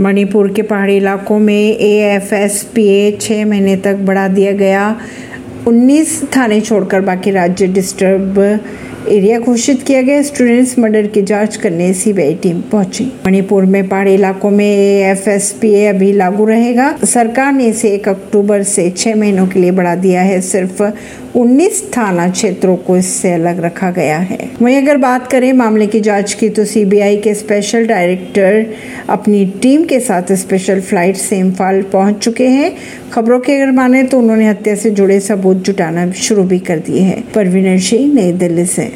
मणिपुर के पहाड़ी इलाकों में A F S P A छः महीने तक बढ़ा दिया गया। 19 थाने छोड़कर बाकी राज्य डिस्टर्ब एरिया घोषित किया गया। स्टूडेंट्स मर्डर की जाँच करने सीबीआई टीम पहुँची। मणिपुर में पहाड़ी इलाकों में एफ़ अभी लागू रहेगा। सरकार ने इसे एक अक्टूबर से छह महीनों के लिए बढ़ा दिया है। सिर्फ़ 19 थाना क्षेत्रों को इससे अलग रखा गया है। वहीं अगर बात करें मामले की जाँच की तो सीबीआई के स्पेशल डायरेक्टर अपनी टीम के साथ स्पेशल फ़्लाइट से इम्फाल पहुँच चुके हैं। खबरों के अगर माने तो उन्होंने हत्या से जुड़े सबूत जुटाना शुरू भी कर दिए हैं। परवीनर सिंह नई दिल्ली से।